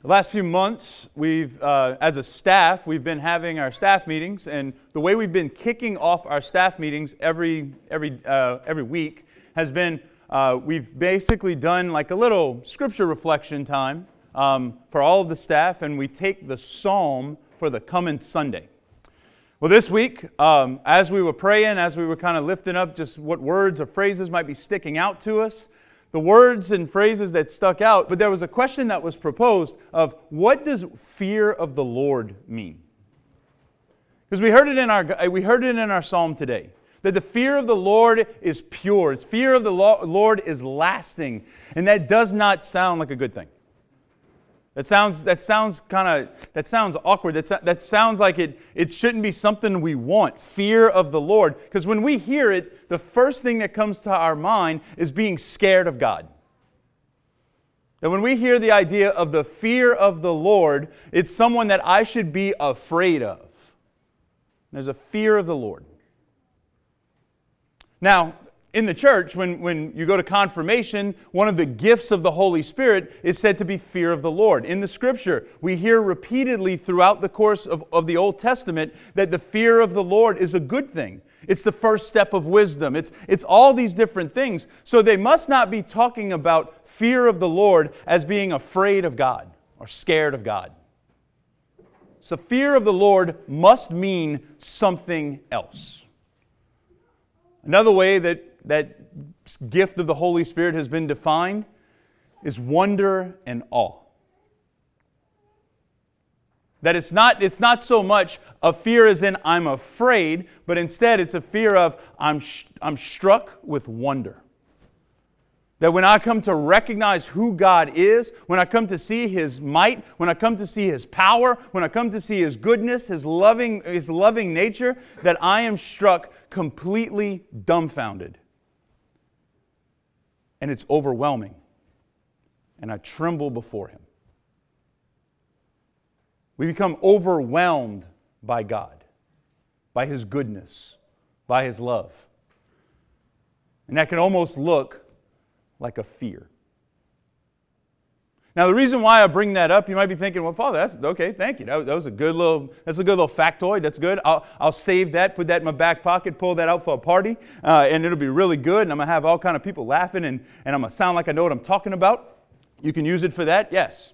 The last few months, we've, uh, as a staff, we've been having our staff meetings, and the way we've been kicking off our staff meetings every, every, uh, every week has been uh, we've basically done like a little scripture reflection time um, for all of the staff, and we take the psalm for the coming Sunday. Well, this week, um, as we were praying, as we were kind of lifting up just what words or phrases might be sticking out to us, the words and phrases that stuck out, but there was a question that was proposed of what does fear of the Lord mean? Because we heard it in our we heard it in our psalm today that the fear of the Lord is pure. Its fear of the Lord is lasting, and that does not sound like a good thing. That sounds, that sounds kind of, that sounds awkward. That, that sounds like it, it shouldn't be something we want. Fear of the Lord. Because when we hear it, the first thing that comes to our mind is being scared of God. That when we hear the idea of the fear of the Lord, it's someone that I should be afraid of. There's a fear of the Lord. Now, in the church, when, when you go to confirmation, one of the gifts of the Holy Spirit is said to be fear of the Lord. In the scripture, we hear repeatedly throughout the course of, of the Old Testament that the fear of the Lord is a good thing. It's the first step of wisdom. It's, it's all these different things. So they must not be talking about fear of the Lord as being afraid of God or scared of God. So fear of the Lord must mean something else. Another way that that gift of the Holy Spirit has been defined is wonder and awe. That it's not, it's not so much a fear as in I'm afraid, but instead it's a fear of I'm, sh- I'm struck with wonder. That when I come to recognize who God is, when I come to see His might, when I come to see His power, when I come to see His goodness, His loving, His loving nature, that I am struck completely dumbfounded and it's overwhelming. And I tremble before Him. We become overwhelmed by God, by His goodness, by His love. And that can almost look like a fear. Now, the reason why I bring that up, you might be thinking, well, Father, that's okay, thank you. That, that was a good little, that's a good little factoid. That's good. I'll, I'll save that, put that in my back pocket, pull that out for a party, uh, and it'll be really good. And I'm going to have all kind of people laughing, and, and I'm going to sound like I know what I'm talking about. You can use it for that, yes.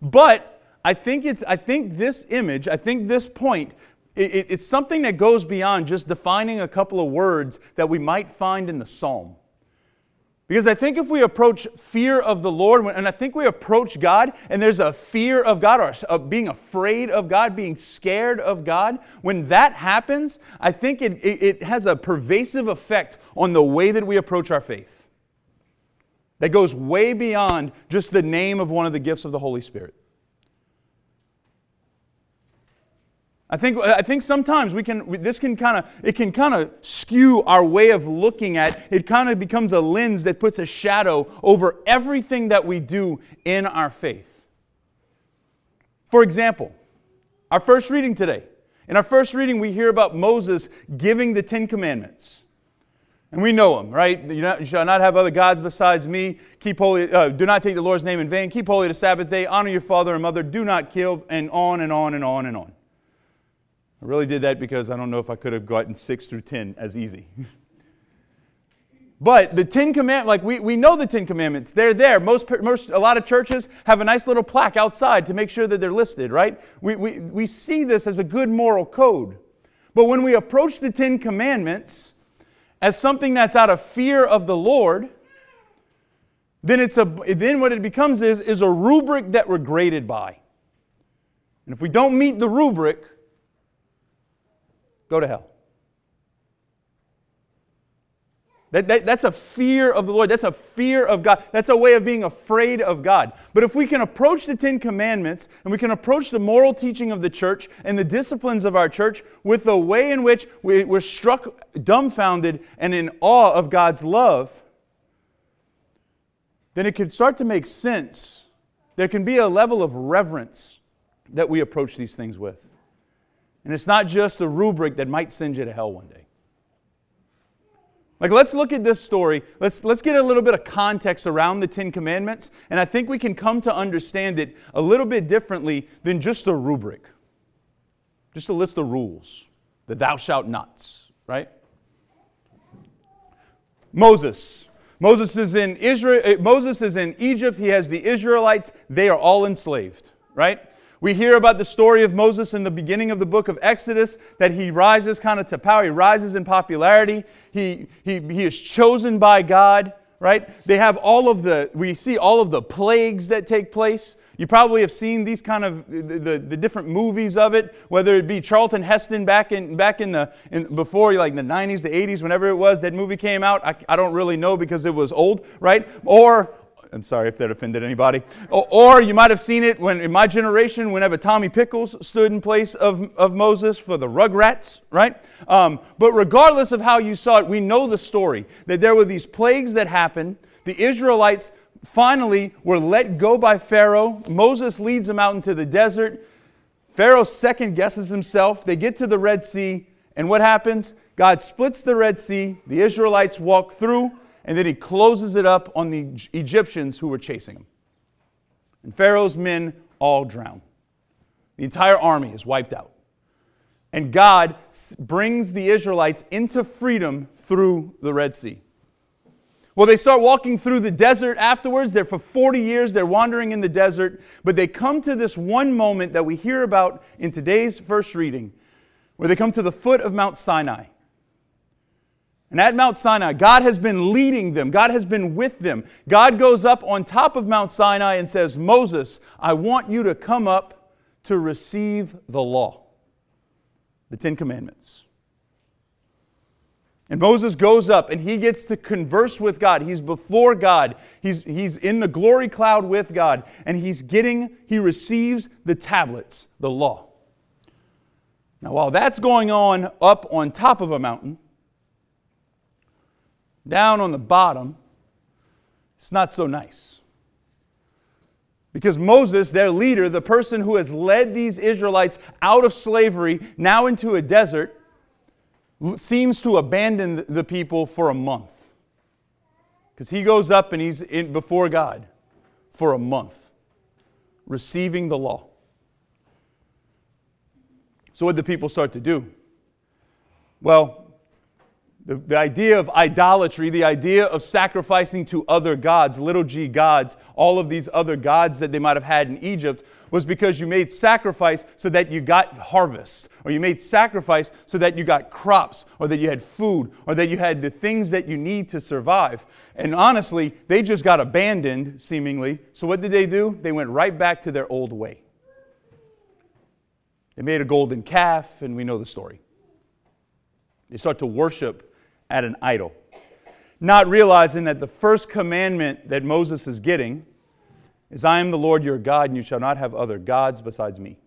But I think, it's, I think this image, I think this point, it, it, it's something that goes beyond just defining a couple of words that we might find in the psalm. Because I think if we approach fear of the Lord, and I think we approach God, and there's a fear of God, or being afraid of God, being scared of God, when that happens, I think it, it has a pervasive effect on the way that we approach our faith. That goes way beyond just the name of one of the gifts of the Holy Spirit. I think, I think sometimes we can, this can kind of, it can kind of skew our way of looking at, it kind of becomes a lens that puts a shadow over everything that we do in our faith. For example, our first reading today. In our first reading, we hear about Moses giving the Ten Commandments. And we know them, right? You, you, shall not have other gods besides me. Keep holy, uh, do not take the Lord's name in vain. Keep holy the Sabbath day. Honor your father and mother. Do not kill, and on and on and on and on. I really did that because I don't know if I could have gotten 6 through 10 as easy. but the Ten Commandments, like we, we know the Ten Commandments, they're there. Most, most, a lot of churches have a nice little plaque outside to make sure that they're listed, right? We, we, we see this as a good moral code. But when we approach the Ten Commandments as something that's out of fear of the Lord, then, it's a, then what it becomes is, is a rubric that we're graded by. And if we don't meet the rubric, go to hell. That, that, that's a fear of the Lord. That's a fear of God. That's a way of being afraid of God. But if we can approach the Ten Commandments and we can approach the moral teaching of the church and the disciplines of our church with the way in which we, we're struck dumbfounded and in awe of God's love, then it can start to make sense. There can be a level of reverence that we approach these things with. And it's not just a rubric that might send you to hell one day. Like, let's look at this story. Let's, let's get a little bit of context around the Ten Commandments, and I think we can come to understand it a little bit differently than just a rubric, just a list of rules, the thou shalt nots, right? Moses. Moses is in Israel. Eh, Moses is in Egypt. He has the Israelites. They are all enslaved, right? We hear about the story of Moses in the beginning of the book of Exodus, that he rises kind of to power. He rises in popularity. He, he, he is chosen by God, right? They have all of the, we see all of the plagues that take place. You probably have seen these kind of the, the, the, different movies of it, whether it be Charlton Heston back in back in the in, before like the 90s, the 80s, whenever it was that movie came out. I, I don't really know because it was old, right? Or I'm sorry if that offended anybody. Or, or, you might have seen it when in my generation, whenever Tommy Pickles stood in place of, of Moses for the Rugrats, right? Um, but regardless of how you saw it, we know the story that there were these plagues that happened. The Israelites finally were let go by Pharaoh. Moses leads them out into the desert. Pharaoh second guesses himself. They get to the Red Sea, and what happens? God splits the Red Sea. The Israelites walk through and then he closes it up on the Egyptians who were chasing him. And Pharaoh's men all drown. The entire army is wiped out. And God brings the Israelites into freedom through the Red Sea. Well, they start walking through the desert afterwards. They're for 40 years, they're wandering in the desert. But they come to this one moment that we hear about in today's first reading, where they come to the foot of Mount Sinai. And at Mount Sinai, God has been leading them, God has been with them. God goes up on top of Mount Sinai and says, Moses, I want you to come up to receive the law, the Ten Commandments. And Moses goes up and he gets to converse with God. He's before God. He's, he's in the glory cloud with God. And he's getting, he receives the tablets, the law. Now, while that's going on up on top of a mountain, down on the bottom, it's not so nice. Because Moses, their leader, the person who has led these Israelites out of slavery, now into a desert, seems to abandon the people for a month. Because he goes up and he's in before God for a month, receiving the law. So, what did the people start to do? Well, the, the idea of idolatry, the idea of sacrificing to other gods, little g gods, all of these other gods that they might have had in Egypt, was because you made sacrifice so that you got harvest, or you made sacrifice so that you got crops, or that you had food, or that you had the things that you need to survive. And honestly, they just got abandoned, seemingly. So what did they do? They went right back to their old way. They made a golden calf, and we know the story. They start to worship at an idol, not realizing that the first commandment that Moses is getting is I am the Lord your God, and you shall not have other gods besides me.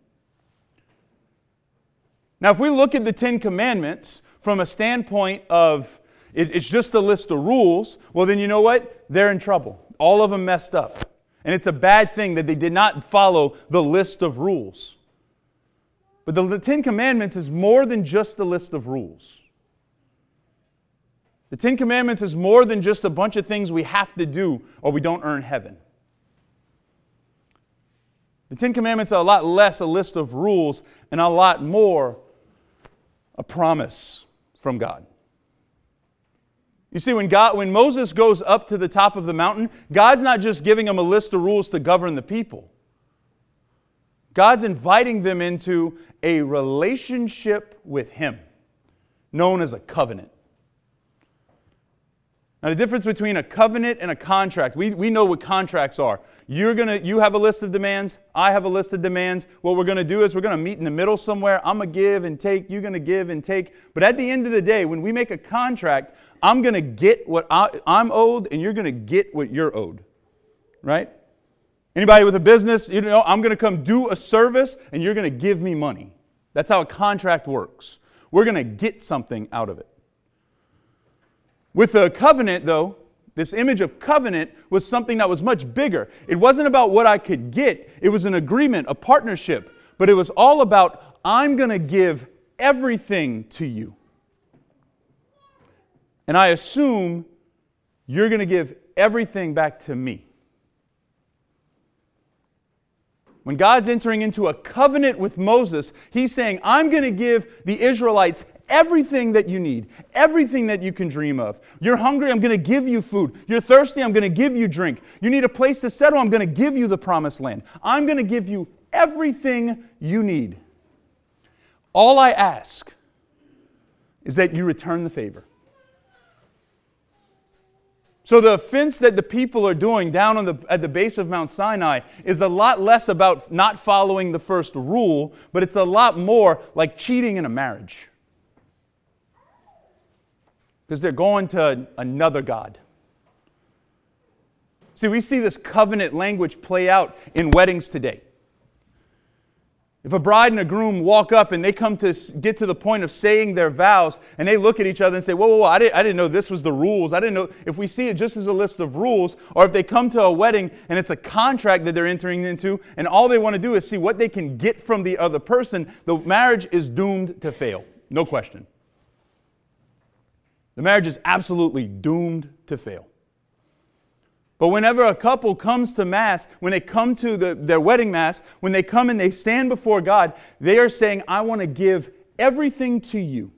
Now, if we look at the Ten Commandments from a standpoint of it's just a list of rules, well, then you know what? They're in trouble. All of them messed up. And it's a bad thing that they did not follow the list of rules. But the Ten Commandments is more than just a list of rules. The Ten Commandments is more than just a bunch of things we have to do or we don't earn heaven. The Ten Commandments are a lot less a list of rules and a lot more a promise from God. You see, when, God, when Moses goes up to the top of the mountain, God's not just giving him a list of rules to govern the people. God's inviting them into a relationship with Him, known as a covenant. Now, the difference between a covenant and a contract, we, we know what contracts are. You're gonna, you have a list of demands, I have a list of demands. What we're going to do is we're going to meet in the middle somewhere. I'm going to give and take, you're going to give and take. But at the end of the day, when we make a contract, I'm going to get what I, I'm owed and you're going to get what you're owed. Right? Anybody with a business, you know, I'm going to come do a service and you're going to give me money. That's how a contract works. We're going to get something out of it. With the covenant, though, this image of covenant was something that was much bigger. It wasn't about what I could get, it was an agreement, a partnership, but it was all about I'm going to give everything to you. and I assume you're going to give everything back to me. When God's entering into a covenant with Moses, he's saying, I'm going to give the Israelites everything that you need, everything that you can dream of. You're hungry, I'm going to give you food. You're thirsty, I'm going to give you drink. You need a place to settle, I'm going to give you the promised land. I'm going to give you everything you need. All I ask is that you return the favor. So the offense that the people are doing down on the, at the base of Mount Sinai is a lot less about not following the first rule, but it's a lot more like cheating in a marriage. Because they're going to another God. See, we see this covenant language play out in weddings today. If a bride and a groom walk up and they come to get to the point of saying their vows and they look at each other and say, Whoa, whoa, whoa, I didn't, I didn't know this was the rules. I didn't know if we see it just as a list of rules, or if they come to a wedding and it's a contract that they're entering into and all they want to do is see what they can get from the other person, the marriage is doomed to fail. No question. The marriage is absolutely doomed to fail. But whenever a couple comes to Mass, when they come to the, their wedding Mass, when they come and they stand before God, they are saying, I want to give everything to you.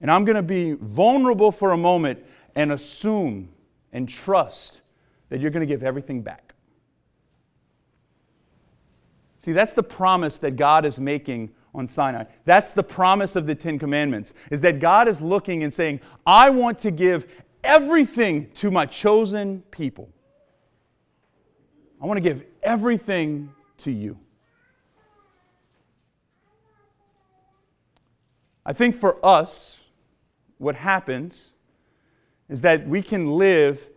And I'm going to be vulnerable for a moment and assume and trust that you're going to give everything back. See, that's the promise that God is making on Sinai. That's the promise of the Ten Commandments, is that God is looking and saying, I want to give everything to my chosen people. I want to give everything to you. I think for us, what happens is that we can live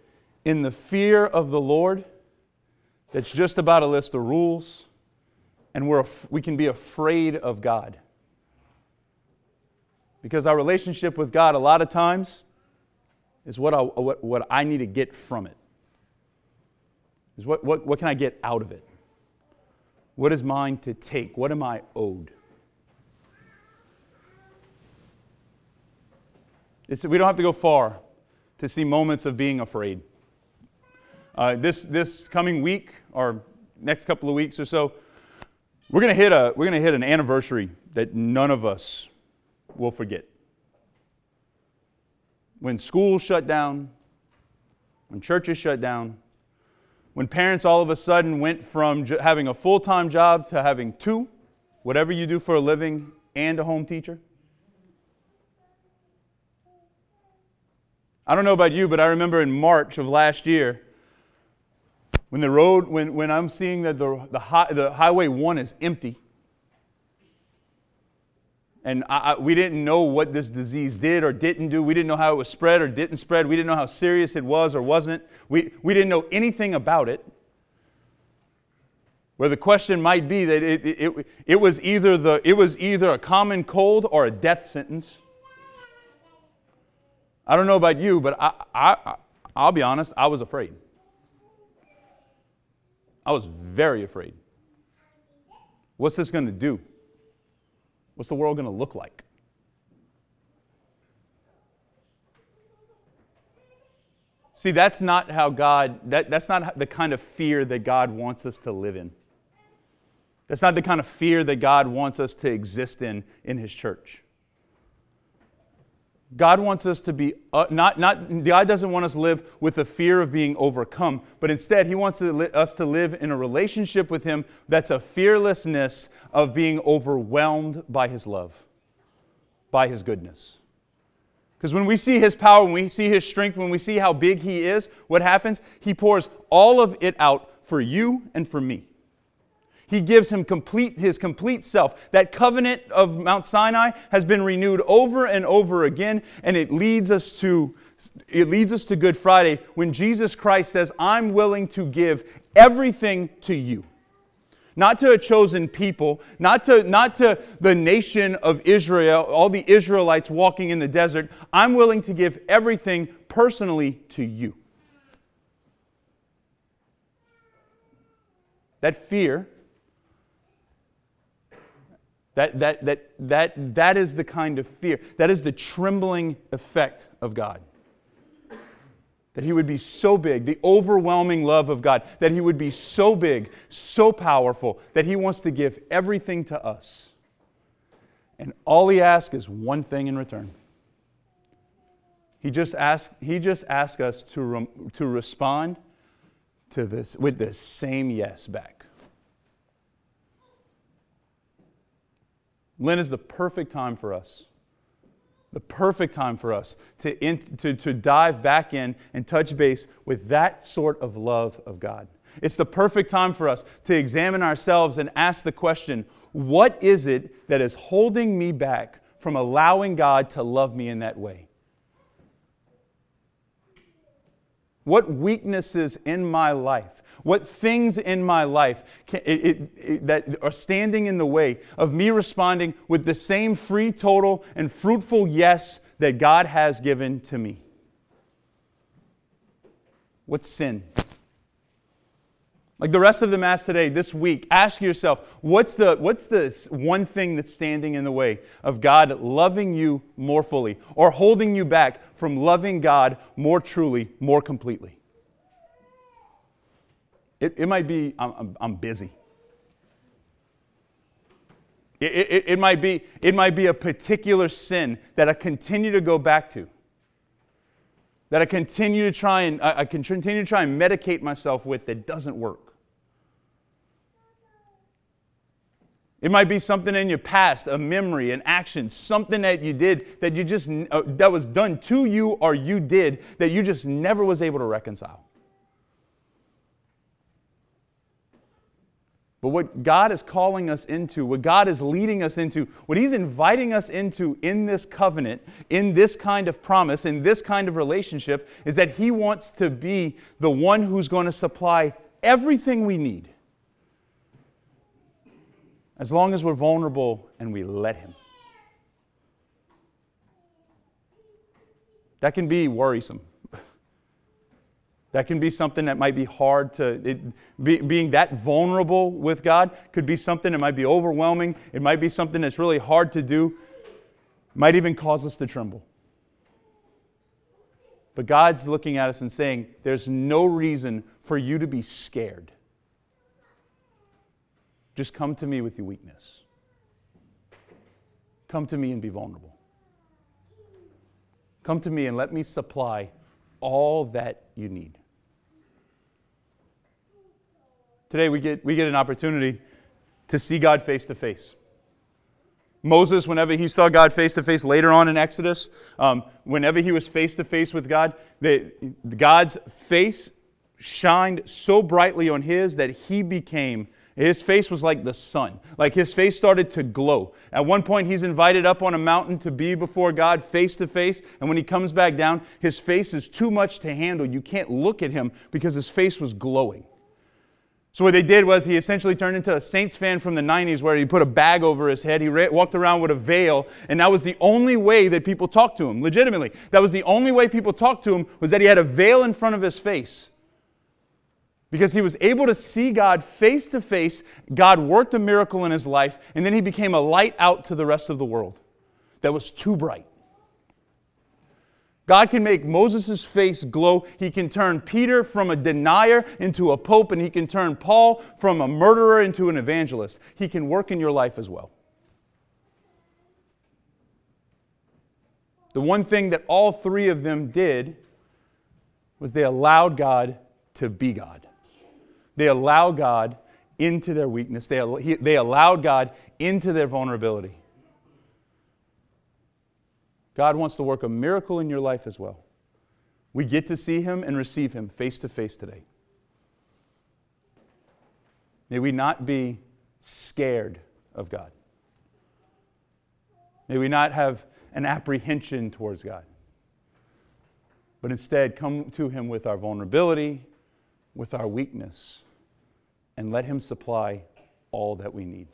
in the fear of the Lord that's just about a list of rules, and we're, we can be afraid of God. Because our relationship with God, a lot of times, is what I, what, what I need to get from it. Is what, what, what can I get out of it? What is mine to take? What am I owed? It's, we don't have to go far to see moments of being afraid. Uh, this, this coming week, or next couple of weeks or so, we're going to hit a we're going to hit an anniversary that none of us will forget when schools shut down, when churches shut down, when parents all of a sudden went from having a full time job to having two, whatever you do for a living, and a home teacher. I don't know about you, but I remember in March of last year when the road, when, when I'm seeing that the, the, high, the highway one is empty and I, I, we didn't know what this disease did or didn't do. We didn't know how it was spread or didn't spread. We didn't know how serious it was or wasn't. We, we didn't know anything about it. Where the question might be that it, it, it, it, was either the, it was either a common cold or a death sentence. I don't know about you, but I, I, I'll be honest, I was afraid. I was very afraid. What's this going to do? What's the world going to look like? See, that's not how God, that, that's not the kind of fear that God wants us to live in. That's not the kind of fear that God wants us to exist in in His church. God wants us to be, uh, not, not, God doesn't want us to live with the fear of being overcome, but instead, He wants to li- us to live in a relationship with Him that's a fearlessness of being overwhelmed by His love, by His goodness. Because when we see His power, when we see His strength, when we see how big He is, what happens? He pours all of it out for you and for me. He gives him complete, his complete self. That covenant of Mount Sinai has been renewed over and over again, and it leads us to it leads us to Good Friday when Jesus Christ says, I'm willing to give everything to you. Not to a chosen people, not to, not to the nation of Israel, all the Israelites walking in the desert. I'm willing to give everything personally to you. That fear That, that, that, that, that is the kind of fear, that is the trembling effect of God. That he would be so big, the overwhelming love of God, that he would be so big, so powerful, that he wants to give everything to us. And all he asks is one thing in return. He just asks, he just asks us to, re, to respond to this with the same yes back. Lent is the perfect time for us. The perfect time for us to, in, to, to dive back in and touch base with that sort of love of God. It's the perfect time for us to examine ourselves and ask the question what is it that is holding me back from allowing God to love me in that way? What weaknesses in my life, what things in my life can, it, it, it, that are standing in the way of me responding with the same free, total, and fruitful yes that God has given to me? What's sin? Like the rest of the Mass today, this week, ask yourself what's the, what's the one thing that's standing in the way of God loving you more fully or holding you back from loving God more truly, more completely? It, it might be, I'm, I'm, I'm busy. It, it, it, might be, it might be a particular sin that I continue to go back to. That I continue to try and I can continue to try and medicate myself with that doesn't work. It might be something in your past, a memory, an action, something that you did that you just uh, that was done to you or you did that you just never was able to reconcile. But what God is calling us into, what God is leading us into, what He's inviting us into in this covenant, in this kind of promise, in this kind of relationship, is that He wants to be the one who's going to supply everything we need as long as we're vulnerable and we let Him. That can be worrisome. That can be something that might be hard to, it, be, being that vulnerable with God could be something that might be overwhelming. It might be something that's really hard to do, might even cause us to tremble. But God's looking at us and saying, There's no reason for you to be scared. Just come to me with your weakness. Come to me and be vulnerable. Come to me and let me supply all that you need. Today, we get, we get an opportunity to see God face to face. Moses, whenever he saw God face to face later on in Exodus, um, whenever he was face to face with God, the, God's face shined so brightly on his that he became his face was like the sun. Like his face started to glow. At one point, he's invited up on a mountain to be before God face to face. And when he comes back down, his face is too much to handle. You can't look at him because his face was glowing. So, what they did was he essentially turned into a Saints fan from the 90s where he put a bag over his head. He walked around with a veil, and that was the only way that people talked to him, legitimately. That was the only way people talked to him, was that he had a veil in front of his face because he was able to see God face to face. God worked a miracle in his life, and then he became a light out to the rest of the world that was too bright. God can make Moses' face glow. He can turn Peter from a denier into a pope, and he can turn Paul from a murderer into an evangelist. He can work in your life as well. The one thing that all three of them did was they allowed God to be God. They allow God into their weakness, they, they allowed God into their vulnerability. God wants to work a miracle in your life as well. We get to see Him and receive Him face to face today. May we not be scared of God. May we not have an apprehension towards God, but instead come to Him with our vulnerability, with our weakness and let Him supply all that we need.